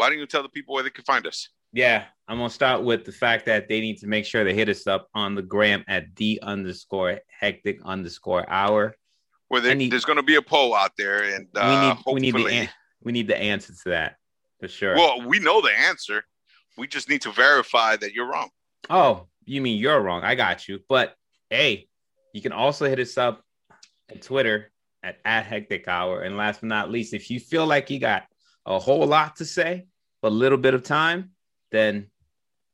why don't you tell the people where they can find us? Yeah, I'm gonna start with the fact that they need to make sure they hit us up on the gram at d underscore hectic underscore hour. Where there, need- there's going to be a poll out there, and uh, we need hopefully, we need the an- we need the answer to that for sure. well, we know the answer. We just need to verify that you're wrong. Oh, you mean you're wrong? I got you. But hey, you can also hit us up on Twitter at, at hectic hour. And last but not least, if you feel like you got a whole lot to say, a little bit of time, then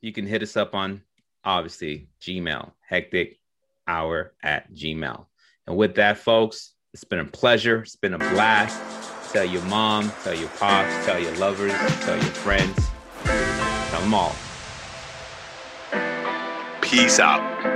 you can hit us up on obviously Gmail, hectic hour at Gmail. And with that, folks, it's been a pleasure. It's been a blast. Tell your mom, tell your pops, tell your lovers, tell your friends, tell them all. Peace out.